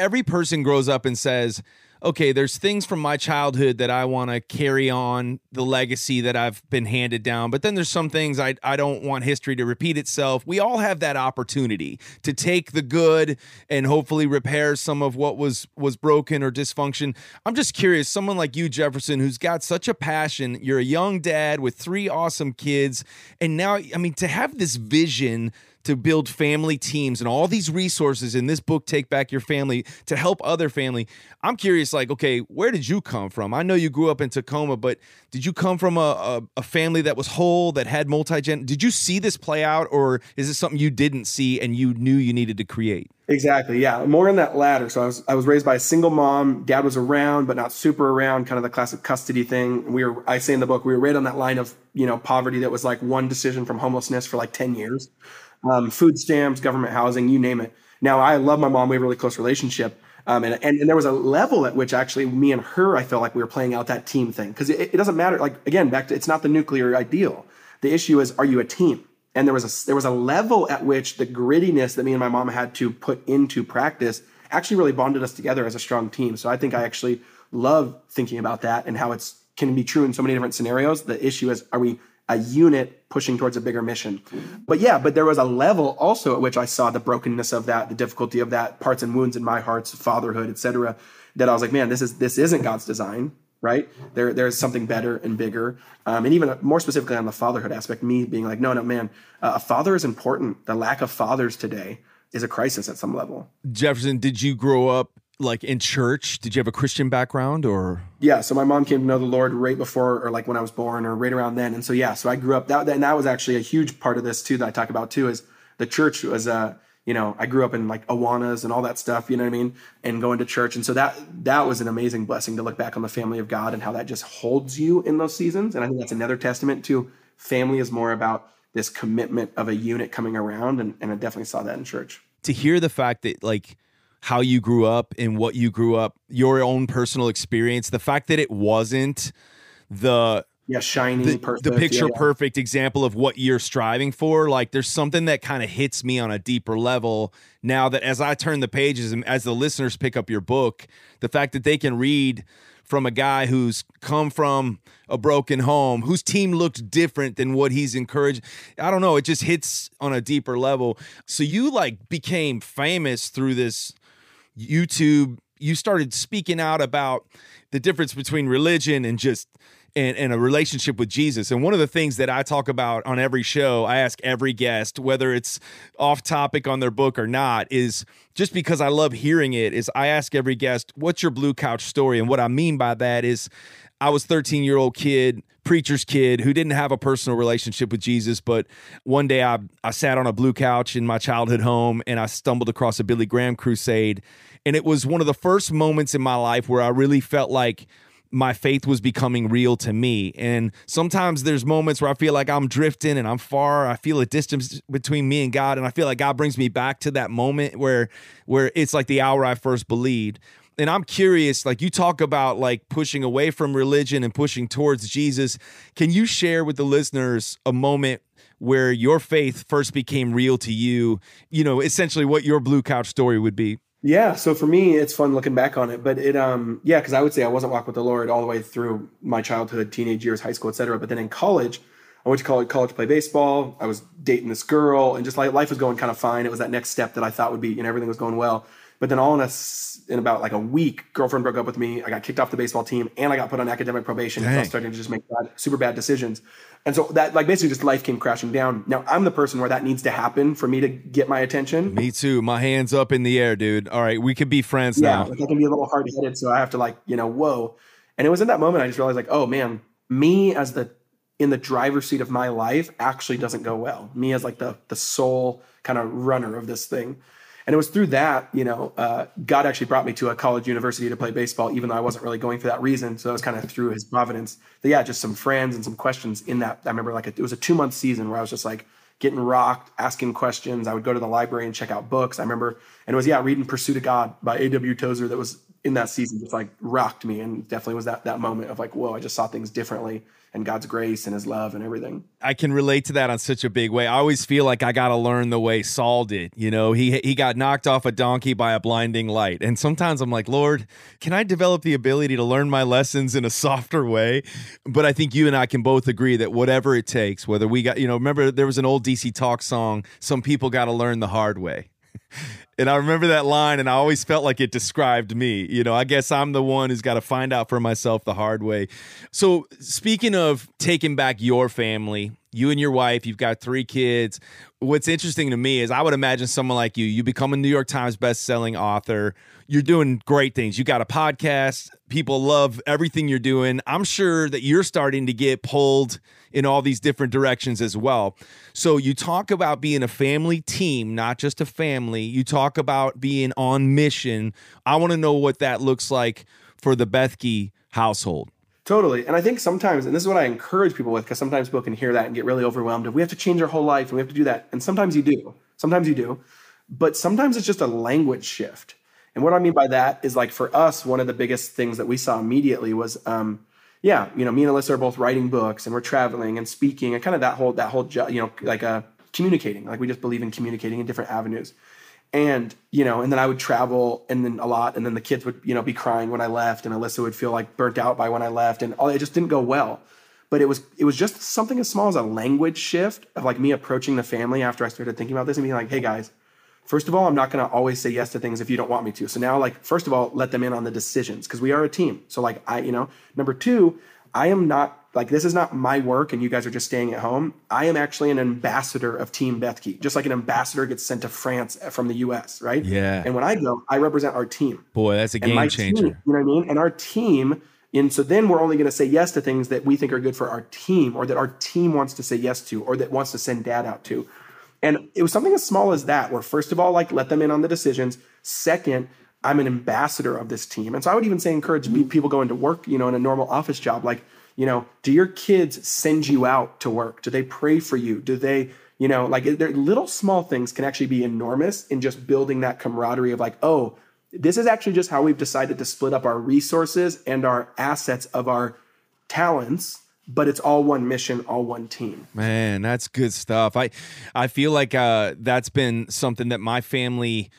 Every person grows up and says, okay, there's things from my childhood that I want to carry on the legacy that I've been handed down, but then there's some things I, I don't want history to repeat itself. We all have that opportunity to take the good and hopefully repair some of what was was broken or dysfunction. I'm just curious, someone like you, Jefferson, who's got such a passion, you're a young dad with three awesome kids, and now I mean to have this vision to build family teams and all these resources in this book take back your family to help other family i'm curious like okay where did you come from i know you grew up in tacoma but did you come from a, a, a family that was whole that had multi-gen did you see this play out or is this something you didn't see and you knew you needed to create Exactly. Yeah. More in that latter. So I was I was raised by a single mom. Dad was around, but not super around, kind of the classic custody thing. We were I say in the book, we were right on that line of, you know, poverty that was like one decision from homelessness for like 10 years um, food stamps, government housing, you name it. Now, I love my mom. We have a really close relationship. Um, and, and, and, there was a level at which actually me and her, I felt like we were playing out that team thing. Because it, it, doesn't matter. Like, again, back to it's not the nuclear ideal. The issue is, are you a team? And there was a, there was a level at which the grittiness that me and my mom had to put into practice actually really bonded us together as a strong team. So I think I actually love thinking about that and how it's can be true in so many different scenarios. The issue is, are we a unit pushing towards a bigger mission. But yeah, but there was a level also at which I saw the brokenness of that, the difficulty of that, parts and wounds in my heart's fatherhood, etc. That I was like, man, this is this isn't God's design, right? There there's something better and bigger, um, and even more specifically on the fatherhood aspect, me being like, no, no, man, uh, a father is important. The lack of fathers today is a crisis at some level. Jefferson, did you grow up like in church? Did you have a Christian background or? Yeah, so my mom came to know the Lord right before, or like when I was born, or right around then. And so yeah, so I grew up that, and that was actually a huge part of this too that I talk about too. Is the church was a uh, you know I grew up in like Awanas and all that stuff. You know what I mean? And going to church, and so that that was an amazing blessing to look back on the family of God and how that just holds you in those seasons. And I think that's another testament to family is more about this commitment of a unit coming around, and, and I definitely saw that in church. To hear the fact that like how you grew up and what you grew up, your own personal experience, the fact that it wasn't the yeah, shiny, the, perfect, the picture yeah, yeah. perfect example of what you're striving for. Like there's something that kind of hits me on a deeper level now that as I turn the pages and as the listeners pick up your book, the fact that they can read from a guy who's come from a broken home, whose team looked different than what he's encouraged. I don't know, it just hits on a deeper level. So you like became famous through this YouTube, you started speaking out about the difference between religion and just and, and, a relationship with Jesus. And one of the things that I talk about on every show, I ask every guest, whether it's off topic on their book or not, is just because I love hearing it, is I ask every guest, what's your blue couch story? And what I mean by that is I was 13 year old kid, preacher's kid who didn't have a personal relationship with Jesus. But one day I, I sat on a blue couch in my childhood home and I stumbled across a Billy Graham crusade and it was one of the first moments in my life where I really felt like my faith was becoming real to me. And sometimes there's moments where I feel like I'm drifting and I'm far. I feel a distance between me and God. And I feel like God brings me back to that moment where where it's like the hour I first believed. And I'm curious, like you talk about like pushing away from religion and pushing towards Jesus. Can you share with the listeners a moment where your faith first became real to you? You know, essentially what your blue couch story would be. Yeah, so for me, it's fun looking back on it. But it, um, yeah, because I would say I wasn't walking with the Lord all the way through my childhood, teenage years, high school, etc. But then in college, I went to college, college to play baseball. I was dating this girl, and just like life was going kind of fine. It was that next step that I thought would be, you know, everything was going well. But then all in a in about like a week, girlfriend broke up with me. I got kicked off the baseball team, and I got put on academic probation. I was starting to just make bad, super bad decisions. And so that like basically just life came crashing down. Now I'm the person where that needs to happen for me to get my attention. Me too. My hands up in the air, dude. All right, we could be friends yeah, now. Like I can be a little hard headed, so I have to like you know whoa. And it was in that moment I just realized like oh man, me as the in the driver's seat of my life actually doesn't go well. Me as like the the sole kind of runner of this thing. And it was through that, you know, uh, God actually brought me to a college university to play baseball, even though I wasn't really going for that reason. So it was kind of through His providence. But yeah, just some friends and some questions in that. I remember like a, it was a two month season where I was just like getting rocked, asking questions. I would go to the library and check out books. I remember, and it was yeah, reading Pursuit of God by A.W. Tozer that was in that season just like rocked me and definitely was that that moment of like, whoa, I just saw things differently and God's grace and his love and everything. I can relate to that on such a big way. I always feel like I got to learn the way Saul did. You know, he he got knocked off a donkey by a blinding light. And sometimes I'm like, "Lord, can I develop the ability to learn my lessons in a softer way?" But I think you and I can both agree that whatever it takes, whether we got, you know, remember there was an old DC Talk song, some people got to learn the hard way. And I remember that line, and I always felt like it described me. You know, I guess I'm the one who's got to find out for myself the hard way. So, speaking of taking back your family, you and your wife, you've got three kids. What's interesting to me is I would imagine someone like you, you become a New York Times best-selling author. You're doing great things. You got a podcast. People love everything you're doing. I'm sure that you're starting to get pulled in all these different directions as well. So you talk about being a family team, not just a family. You talk about being on mission. I want to know what that looks like for the Bethke household. Totally. And I think sometimes, and this is what I encourage people with, because sometimes people can hear that and get really overwhelmed. If we have to change our whole life and we have to do that. And sometimes you do. Sometimes you do. But sometimes it's just a language shift. And what I mean by that is like for us, one of the biggest things that we saw immediately was um, yeah, you know, me and Alyssa are both writing books and we're traveling and speaking and kind of that whole that whole you know like uh, communicating. Like we just believe in communicating in different avenues. And you know, and then I would travel and then a lot, and then the kids would you know be crying when I left, and Alyssa would feel like burnt out by when I left, and all it just didn't go well. But it was it was just something as small as a language shift of like me approaching the family after I started thinking about this and being like, hey guys, First of all, I'm not going to always say yes to things if you don't want me to. So now, like, first of all, let them in on the decisions because we are a team. So, like, I, you know, number two, I am not like this is not my work and you guys are just staying at home. I am actually an ambassador of Team Bethke, just like an ambassador gets sent to France from the US, right? Yeah. And when I go, I represent our team. Boy, that's a game changer. Team, you know what I mean? And our team, and so then we're only going to say yes to things that we think are good for our team or that our team wants to say yes to or that wants to send dad out to. And it was something as small as that, where first of all, like let them in on the decisions. Second, I'm an ambassador of this team. And so I would even say encourage people going to work, you know, in a normal office job. Like, you know, do your kids send you out to work? Do they pray for you? Do they, you know, like little small things can actually be enormous in just building that camaraderie of like, oh, this is actually just how we've decided to split up our resources and our assets of our talents but it's all one mission, all one team. Man, that's good stuff. I I feel like uh, that's been something that my family,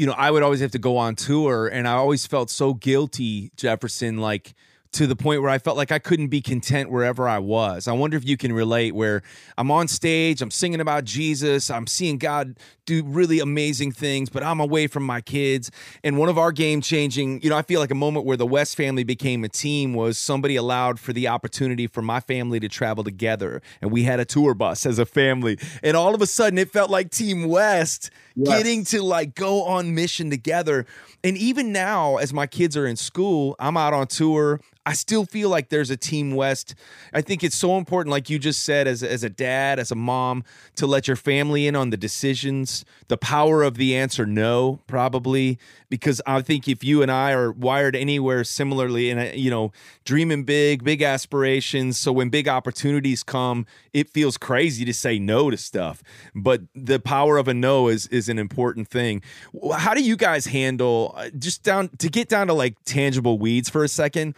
you know, I would always have to go on tour, and I always felt so guilty, Jefferson, like to the point where I felt like I couldn't be content wherever I was. I wonder if you can relate where I'm on stage, I'm singing about Jesus, I'm seeing God do really amazing things, but I'm away from my kids. And one of our game changing, you know, I feel like a moment where the West family became a team was somebody allowed for the opportunity for my family to travel together. And we had a tour bus as a family. And all of a sudden it felt like Team West yes. getting to like go on mission together. And even now, as my kids are in school, I'm out on tour. I still feel like there's a Team West. I think it's so important, like you just said, as, as a dad, as a mom, to let your family in on the decisions, the power of the answer no, probably. Because I think if you and I are wired anywhere similarly, and, you know, dreaming big, big aspirations. So when big opportunities come, it feels crazy to say no to stuff. But the power of a no is, is an important thing. How do you guys handle uh, just down to get down to like tangible weeds for a second?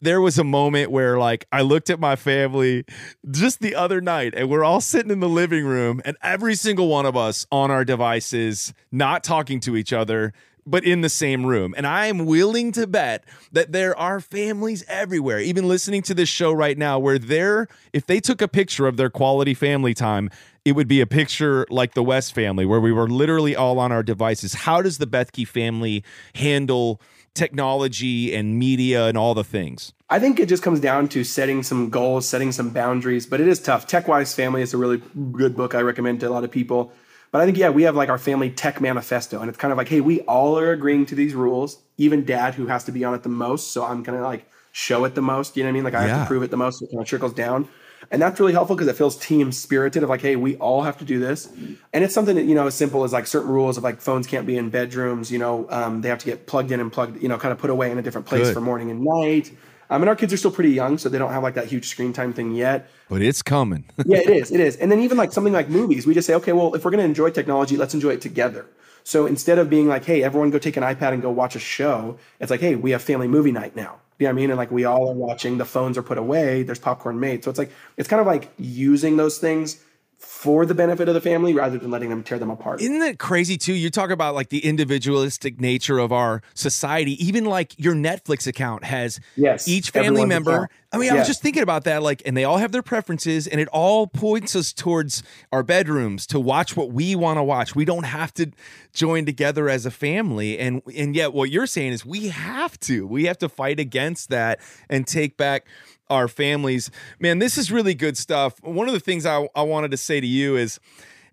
There was a moment where like I looked at my family just the other night and we're all sitting in the living room and every single one of us on our devices not talking to each other but in the same room. And I am willing to bet that there are families everywhere, even listening to this show right now, where they're, if they took a picture of their quality family time, it would be a picture like the West family, where we were literally all on our devices. How does the Bethke family handle technology and media and all the things? I think it just comes down to setting some goals, setting some boundaries, but it is tough. TechWise Family is a really good book I recommend to a lot of people. But I think, yeah, we have like our family tech manifesto, and it's kind of like, hey, we all are agreeing to these rules, even dad, who has to be on it the most. So I'm going to like show it the most. You know what I mean? Like I yeah. have to prove it the most. So it kind of trickles down. And that's really helpful because it feels team spirited of like, hey, we all have to do this. And it's something that, you know, as simple as like certain rules of like phones can't be in bedrooms, you know, um, they have to get plugged in and plugged, you know, kind of put away in a different place Good. for morning and night. I mean, our kids are still pretty young, so they don't have like that huge screen time thing yet. But it's coming. (laughs) yeah, it is. It is. And then even like something like movies, we just say, okay, well, if we're going to enjoy technology, let's enjoy it together. So instead of being like, hey, everyone go take an iPad and go watch a show, it's like, hey, we have family movie night now. You know what I mean? And like we all are watching, the phones are put away, there's popcorn made. So it's like, it's kind of like using those things for the benefit of the family rather than letting them tear them apart. Isn't that crazy too? You talk about like the individualistic nature of our society. Even like your Netflix account has yes, each family member. I mean, yes. I was just thinking about that. Like, and they all have their preferences, and it all points us towards our bedrooms to watch what we want to watch. We don't have to join together as a family, and and yet what you're saying is we have to. We have to fight against that and take back our families. Man, this is really good stuff. One of the things I, I wanted to say to you is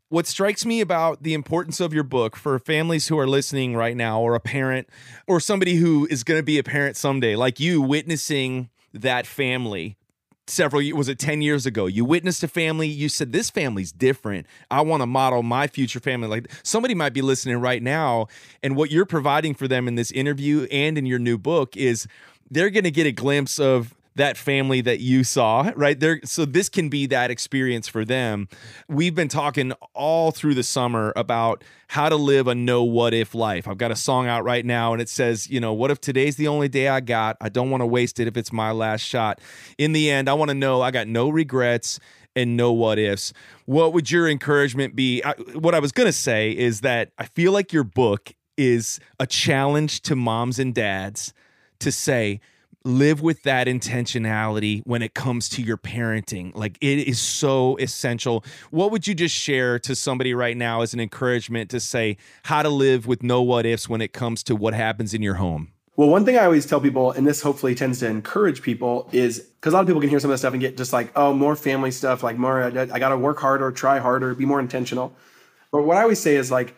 what strikes me about the importance of your book for families who are listening right now, or a parent, or somebody who is going to be a parent someday, like you witnessing that family several was it 10 years ago you witnessed a family you said this family's different i want to model my future family like somebody might be listening right now and what you're providing for them in this interview and in your new book is they're going to get a glimpse of that family that you saw, right? There so this can be that experience for them. We've been talking all through the summer about how to live a no what if life. I've got a song out right now and it says, you know, what if today's the only day I got? I don't want to waste it if it's my last shot. In the end, I want to know I got no regrets and no what ifs. What would your encouragement be? I, what I was going to say is that I feel like your book is a challenge to moms and dads to say, live with that intentionality when it comes to your parenting. Like it is so essential. What would you just share to somebody right now as an encouragement to say how to live with no what ifs when it comes to what happens in your home? Well, one thing I always tell people, and this hopefully tends to encourage people, is because a lot of people can hear some of this stuff and get just like, oh, more family stuff, like more, I, I got to work harder, try harder, be more intentional. But what I always say is like,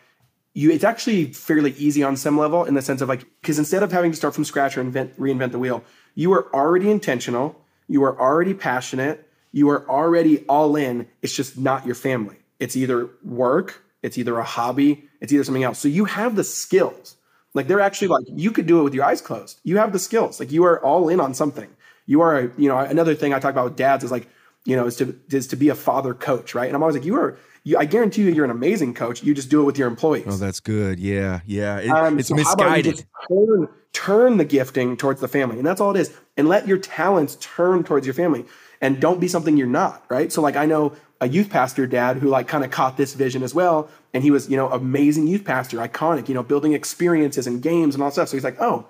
you it's actually fairly easy on some level in the sense of like because instead of having to start from scratch or invent reinvent the wheel you are already intentional you are already passionate you are already all in. It's just not your family. It's either work it's either a hobby it's either something else. So you have the skills. Like they're actually like you could do it with your eyes closed. You have the skills. Like you are all in on something. You are you know another thing i talk about with dads is like you know is to is to be a father coach right? And i'm always like you are you, I guarantee you, you're an amazing coach. You just do it with your employees. Oh, that's good. Yeah, yeah. It, um, it's so misguided. Turn, turn the gifting towards the family, and that's all it is. And let your talents turn towards your family, and don't be something you're not. Right. So, like, I know a youth pastor dad who like kind of caught this vision as well, and he was, you know, amazing youth pastor, iconic, you know, building experiences and games and all stuff. So he's like, oh,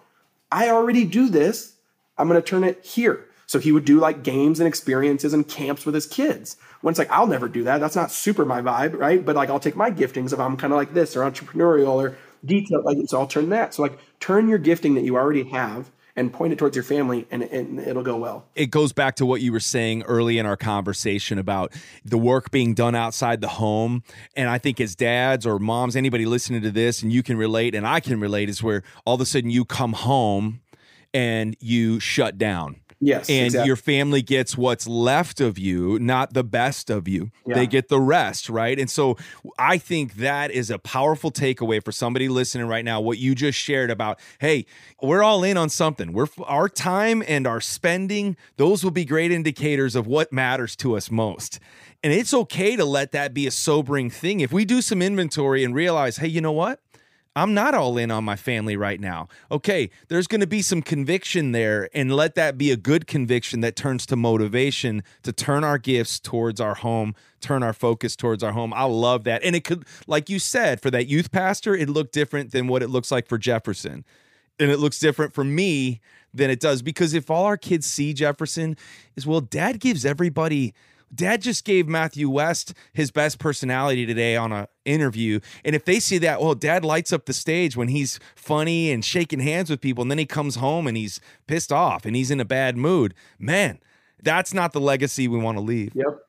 I already do this. I'm going to turn it here. So he would do like games and experiences and camps with his kids. When it's like, I'll never do that. That's not super my vibe, right? But like, I'll take my giftings if I'm kind of like this or entrepreneurial or detailed. Like, so I'll turn that. So like, turn your gifting that you already have and point it towards your family and, and, it'll go well. It goes back to what you were saying early in our conversation about the work being done outside the home. And I think as dads or moms, anybody listening to this and you can relate and I can relate is where all of a sudden you come home and you shut down Yes. And exactly. your family gets what's left of you, not the best of you. Yeah. They get the rest, right? And so I think that is a powerful takeaway for somebody listening right now. What you just shared about, hey, we're all in on something. We're our time and our spending, those will be great indicators of what matters to us most. And it's okay to let that be a sobering thing. If we do some inventory and realize, hey, you know what? I'm not all in on my family right now. Okay, there's going to be some conviction there, and let that be a good conviction that turns to motivation to turn our gifts towards our home, turn our focus towards our home. I love that. And it could, like you said, for that youth pastor, it looked different than what it looks like for Jefferson. And it looks different for me than it does because if all our kids see Jefferson is, well, dad gives everybody Dad just gave Matthew West his best personality today on a interview. And if they see that, well, dad lights up the stage when he's funny and shaking hands with people, and then he comes home and he's pissed off and he's in a bad mood. Man, that's not the legacy we want to leave. Yep.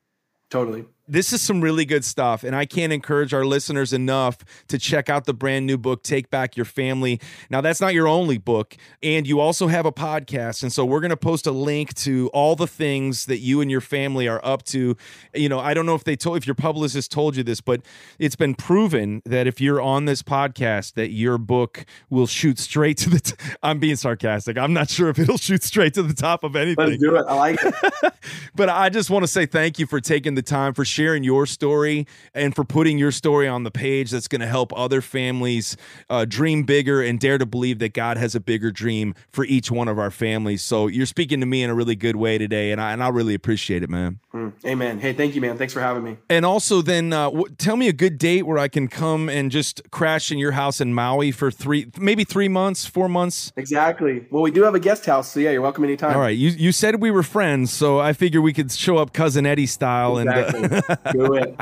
Totally. This is some really good stuff. And I can't encourage our listeners enough to check out the brand new book, Take Back Your Family. Now, that's not your only book. And you also have a podcast. And so we're going to post a link to all the things that you and your family are up to. You know, I don't know if they told, if your publicist told you this, but it's been proven that if you're on this podcast, that your book will shoot straight to the, t- (laughs) I'm being sarcastic. I'm not sure if it'll shoot straight to the top of anything. Let's do it. I like it. (laughs) but I just want to say thank you for taking the time for sharing your story and for putting your story on the page that's going to help other families uh, dream bigger and dare to believe that God has a bigger dream for each one of our families. So you're speaking to me in a really good way today, and I, and I really appreciate it, man. Mm, amen. Hey, thank you, man. Thanks for having me. And also, then uh, w- tell me a good date where I can come and just crash in your house in Maui for three, maybe three months, four months. Exactly. Well, we do have a guest house, so yeah, you're welcome anytime. All right. You you said we were friends, so I figure we could show up cousin Eddie style Exactly. and. Uh, (laughs) do it.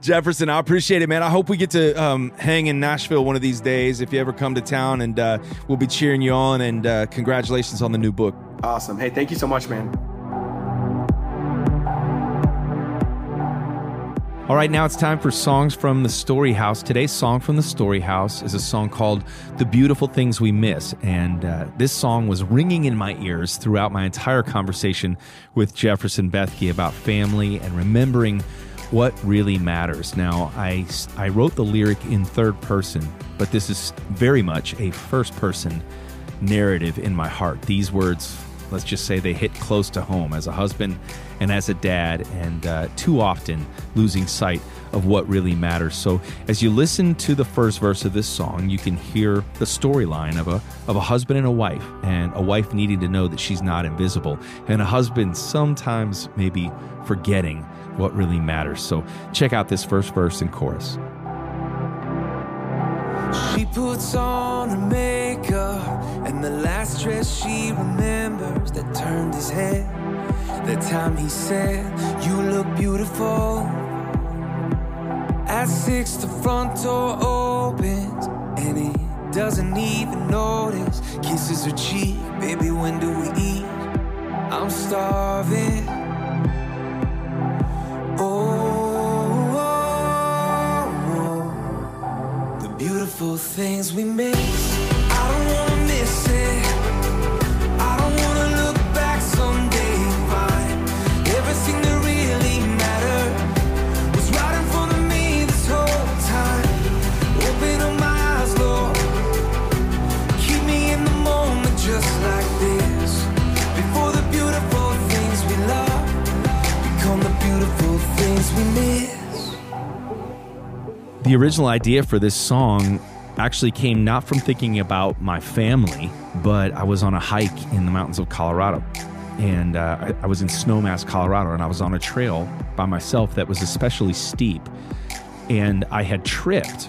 Jefferson, I appreciate it, man. I hope we get to um, hang in Nashville one of these days if you ever come to town, and uh, we'll be cheering you on. And uh, congratulations on the new book. Awesome. Hey, thank you so much, man. All right, now it's time for songs from the Story House. Today's song from the Story House is a song called The Beautiful Things We Miss. And uh, this song was ringing in my ears throughout my entire conversation with Jefferson Bethke about family and remembering what really matters. Now, I, I wrote the lyric in third person, but this is very much a first person narrative in my heart. These words, let's just say they hit close to home as a husband and as a dad, and uh, too often losing sight of what really matters. So, as you listen to the first verse of this song, you can hear the storyline of a of a husband and a wife, and a wife needing to know that she's not invisible, and a husband sometimes maybe forgetting what really matters. So, check out this first verse and chorus. She puts on her makeup and the last dress she remembers that turned his head. The time he said, You look beautiful. At six, the front door opens and he doesn't even notice. Kisses her cheek, baby, when do we eat? I'm starving. Oh, oh, oh, the beautiful things we miss. I don't wanna miss it. The original idea for this song actually came not from thinking about my family, but I was on a hike in the mountains of Colorado. And uh, I, I was in Snowmass, Colorado, and I was on a trail by myself that was especially steep. And I had tripped.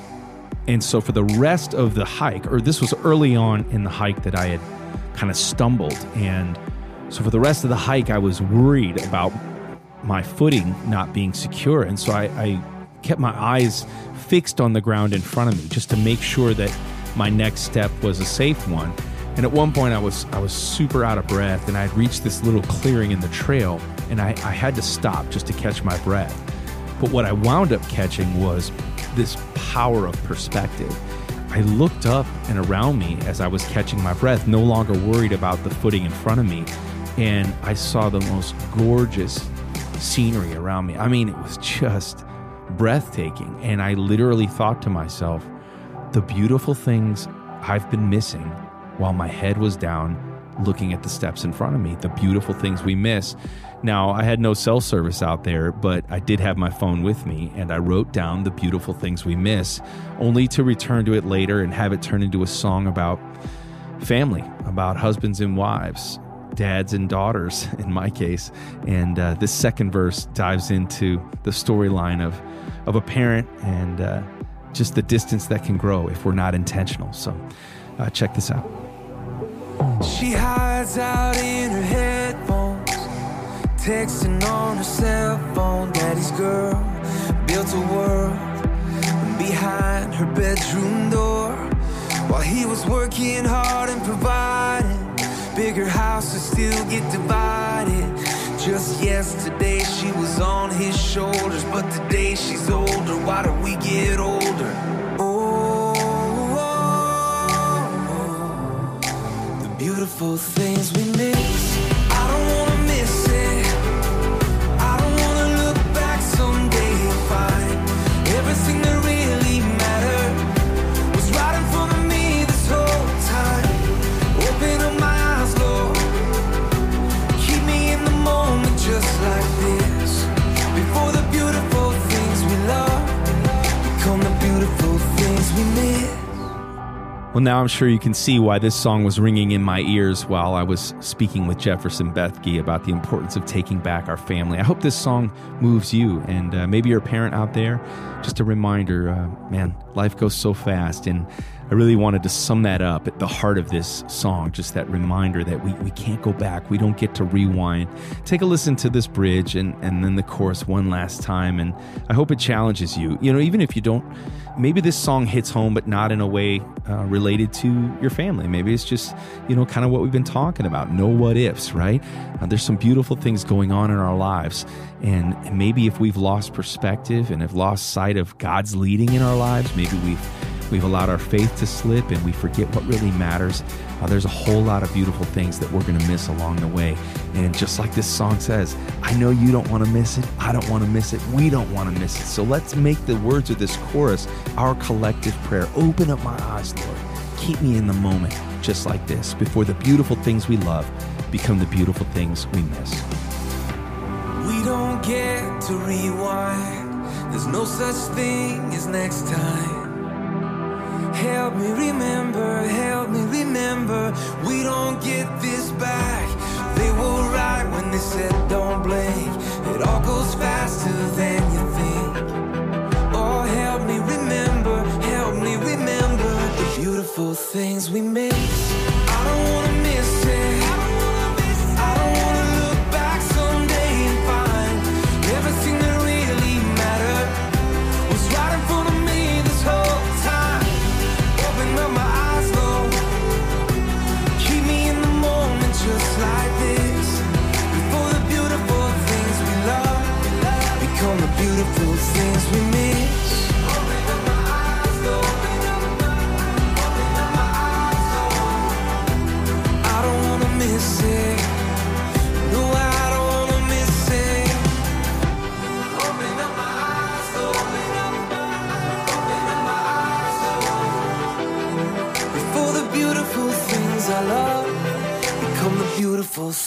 And so for the rest of the hike, or this was early on in the hike that I had kind of stumbled. And so for the rest of the hike, I was worried about my footing not being secure. And so I, I kept my eyes fixed on the ground in front of me just to make sure that my next step was a safe one. And at one point I was I was super out of breath and I had reached this little clearing in the trail and I, I had to stop just to catch my breath. But what I wound up catching was this power of perspective. I looked up and around me as I was catching my breath, no longer worried about the footing in front of me, and I saw the most gorgeous scenery around me. I mean, it was just breathtaking. And I literally thought to myself, the beautiful things I've been missing while my head was down looking at the steps in front of me, the beautiful things we miss. Now, I had no cell service out there, but I did have my phone with me and I wrote down the beautiful things we miss, only to return to it later and have it turn into a song about family, about husbands and wives, dads and daughters (laughs) in my case. And uh, this second verse dives into the storyline of, of a parent and uh, just the distance that can grow if we're not intentional. So uh, check this out. She hides out in her headphones, texting on her cell phone. Daddy's girl built a world behind her bedroom door while he was working hard and providing. Bigger houses still get divided. Just yesterday she was on his shoulders, but today she's older. Why do we get older? Oh, oh, oh. oh. the beautiful things we miss. Now I'm sure you can see why this song was ringing in my ears while I was speaking with Jefferson Bethke about the importance of taking back our family. I hope this song moves you, and uh, maybe you're a parent out there. Just a reminder, uh, man, life goes so fast, and I really wanted to sum that up at the heart of this song, just that reminder that we, we can't go back. We don't get to rewind. Take a listen to this bridge and, and then the chorus one last time, and I hope it challenges you. You know, even if you don't, maybe this song hits home, but not in a way uh, related to your family. Maybe it's just, you know, kind of what we've been talking about. No what ifs, right? Uh, there's some beautiful things going on in our lives. And maybe if we've lost perspective and have lost sight of God's leading in our lives, maybe we've We've allowed our faith to slip and we forget what really matters. Uh, there's a whole lot of beautiful things that we're going to miss along the way. And just like this song says, I know you don't want to miss it. I don't want to miss it. We don't want to miss it. So let's make the words of this chorus our collective prayer. Open up my eyes, Lord. Keep me in the moment, just like this, before the beautiful things we love become the beautiful things we miss. We don't get to rewind. There's no such thing as next time. Help me remember, help me remember. We don't get this back. They were right when they said don't blink. It all goes faster than you think. Oh, help me remember, help me remember the beautiful things we miss.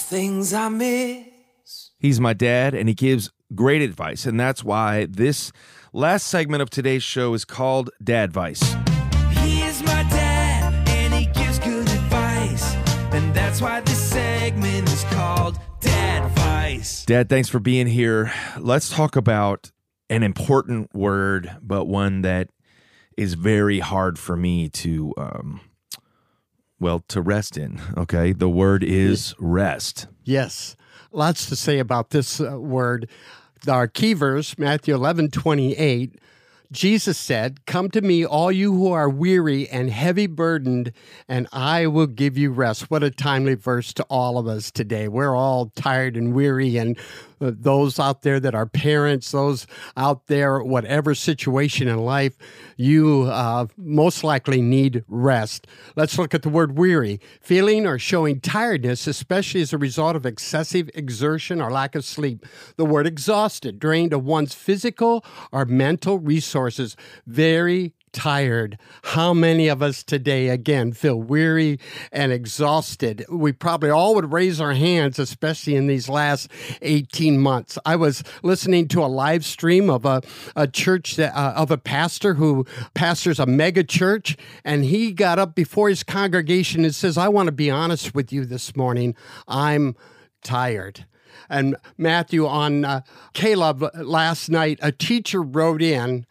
Things I miss. He's my dad, and he gives great advice. And that's why this last segment of today's show is called Dad Vice. He is my dad, and he gives good advice. And that's why this segment is called Dad Vice. Dad, thanks for being here. Let's talk about an important word, but one that is very hard for me to, um, well, to rest in. Okay. The word is rest. Yes, lots to say about this uh, word. Our key verse, Matthew 11 28, Jesus said, Come to me, all you who are weary and heavy burdened, and I will give you rest. What a timely verse to all of us today. We're all tired and weary, and those out there that are parents, those out there, whatever situation in life, you uh, most likely need rest. Let's look at the word weary. Feeling or showing tiredness, especially as a result of excessive exertion or lack of sleep. The word exhausted, drained of one's physical or mental resources. Very tired. How many of us today, again, feel weary and exhausted? We probably all would raise our hands, especially in these last 18 months. I was listening to a live stream of a, a church, that, uh, of a pastor who pastors a mega church, and he got up before his congregation and says, I want to be honest with you this morning. I'm tired. And Matthew, on uh, Caleb last night, a teacher wrote in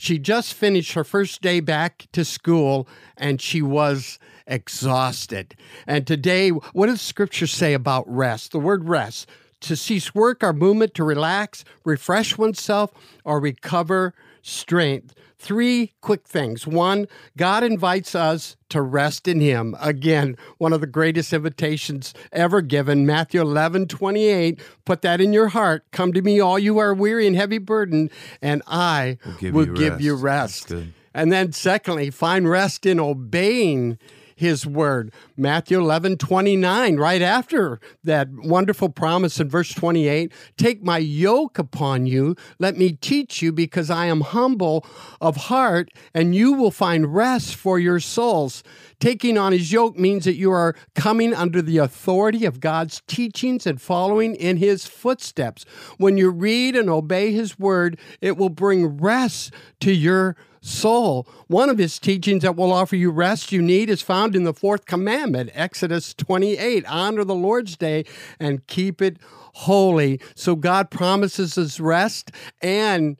she just finished her first day back to school and she was exhausted. And today, what does scripture say about rest? The word rest to cease work or movement, to relax, refresh oneself, or recover strength. Three quick things. One, God invites us to rest in Him. Again, one of the greatest invitations ever given. Matthew 11, 28. Put that in your heart. Come to me, all you are weary and heavy burdened, and I Will give will you give rest. you rest. And then, secondly, find rest in obeying his word. Matthew 11, 29, right after that wonderful promise in verse 28 Take my yoke upon you, let me teach you, because I am humble of heart, and you will find rest for your souls. Taking on his yoke means that you are coming under the authority of God's teachings and following in his footsteps. When you read and obey his word, it will bring rest to your soul. One of his teachings that will offer you rest you need is found in the fourth commandment, Exodus 28. Honor the Lord's day and keep it holy. So God promises us rest and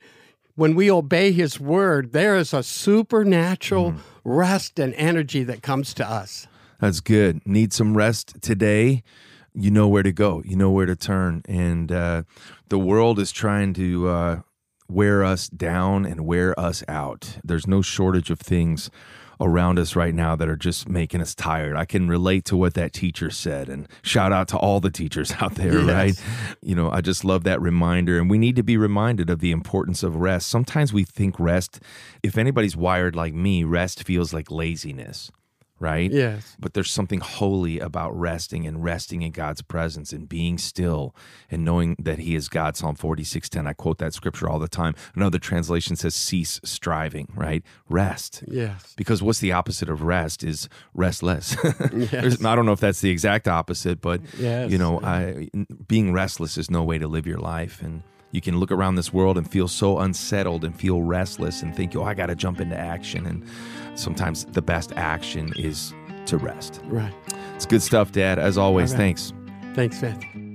when we obey his word, there is a supernatural rest and energy that comes to us. That's good. Need some rest today. You know where to go. You know where to turn. And uh, the world is trying to uh, wear us down and wear us out. There's no shortage of things around us right now that are just making us tired. I can relate to what that teacher said and shout out to all the teachers (laughs) out there, Yes. right? You know, I just love that reminder. And we need to be reminded of the importance of rest. Sometimes we think rest, if anybody's wired like me, rest feels like laziness, right? Yes. But there's something holy about resting and resting in God's presence and being still and knowing that He is God. Psalm 46:10. I quote that scripture all the time. Another translation says, cease striving, right? Rest. Yes. Because what's the opposite of rest is restless. (laughs) There's- I don't know if that's the exact opposite, but Yes. you know, I, being restless is no way to live your life. And you can look around this world and feel so unsettled and feel restless and think, oh, I got to jump into action. And sometimes the best action is to rest. Right. It's good stuff, Dad. As always, right. thanks. Thanks, Matthew.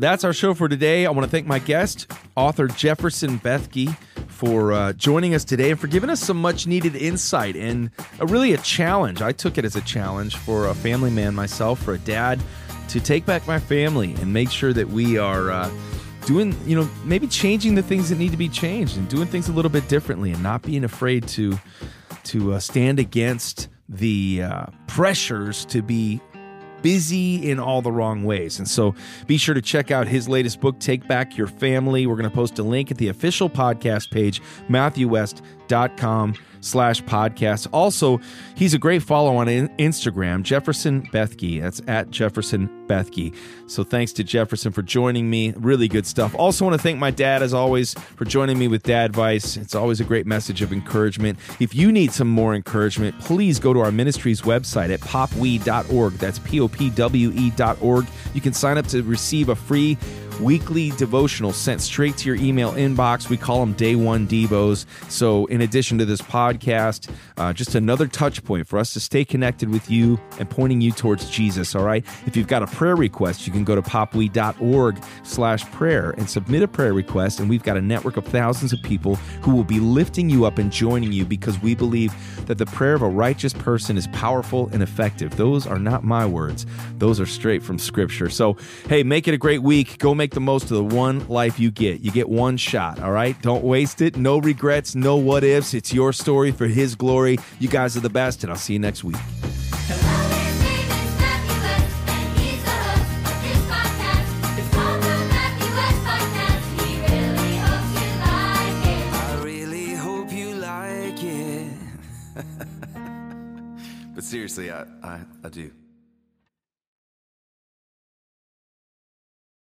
That's our show for today. I want to thank my guest, author Jefferson Bethke, for uh, joining us today and for giving us some much needed insight and a, really a challenge. I took it as a challenge for a family man myself, for a dad, to take back my family and make sure that we are uh, doing, you know, maybe changing the things that need to be changed and doing things a little bit differently and not being afraid to to uh, stand against the uh, pressures to be busy in all the wrong ways. And so be sure to check out his latest book, Take Back Your Family. We're going to post a link at the official podcast page, matthewwest.com slash podcast. Also, he's a great follow on in- Instagram, Jefferson Bethke. That's at Jefferson Bethke. So thanks to Jefferson for joining me. Really good stuff. Also want to thank my dad, as always, for joining me with Dad Advice. It's always a great message of encouragement. If you need some more encouragement, please go to our ministry's website at popwe.org. That's P-O-P-W-E dot org. You can sign up to receive a free weekly devotional sent straight to your email inbox. We call them Day One Devos. So, in addition to this podcast, uh, just another touch point for us to stay connected with you and pointing you towards Jesus. All right. If you've got a prayer request, you can go to popwe.org slash prayer and submit a prayer request. And we've got a network of thousands of people who will be lifting you up and joining you because we believe that the prayer of a righteous person is powerful and effective. Those are not my words, those are straight from Scripture. So, hey, make it a great week. Go make the most of the one life you get. You get one shot, all right? Don't waste it. No regrets, no what ifs. It's your story for His glory. You guys are the best, and I'll see you next week. (laughs) Seriously, I, I, I do.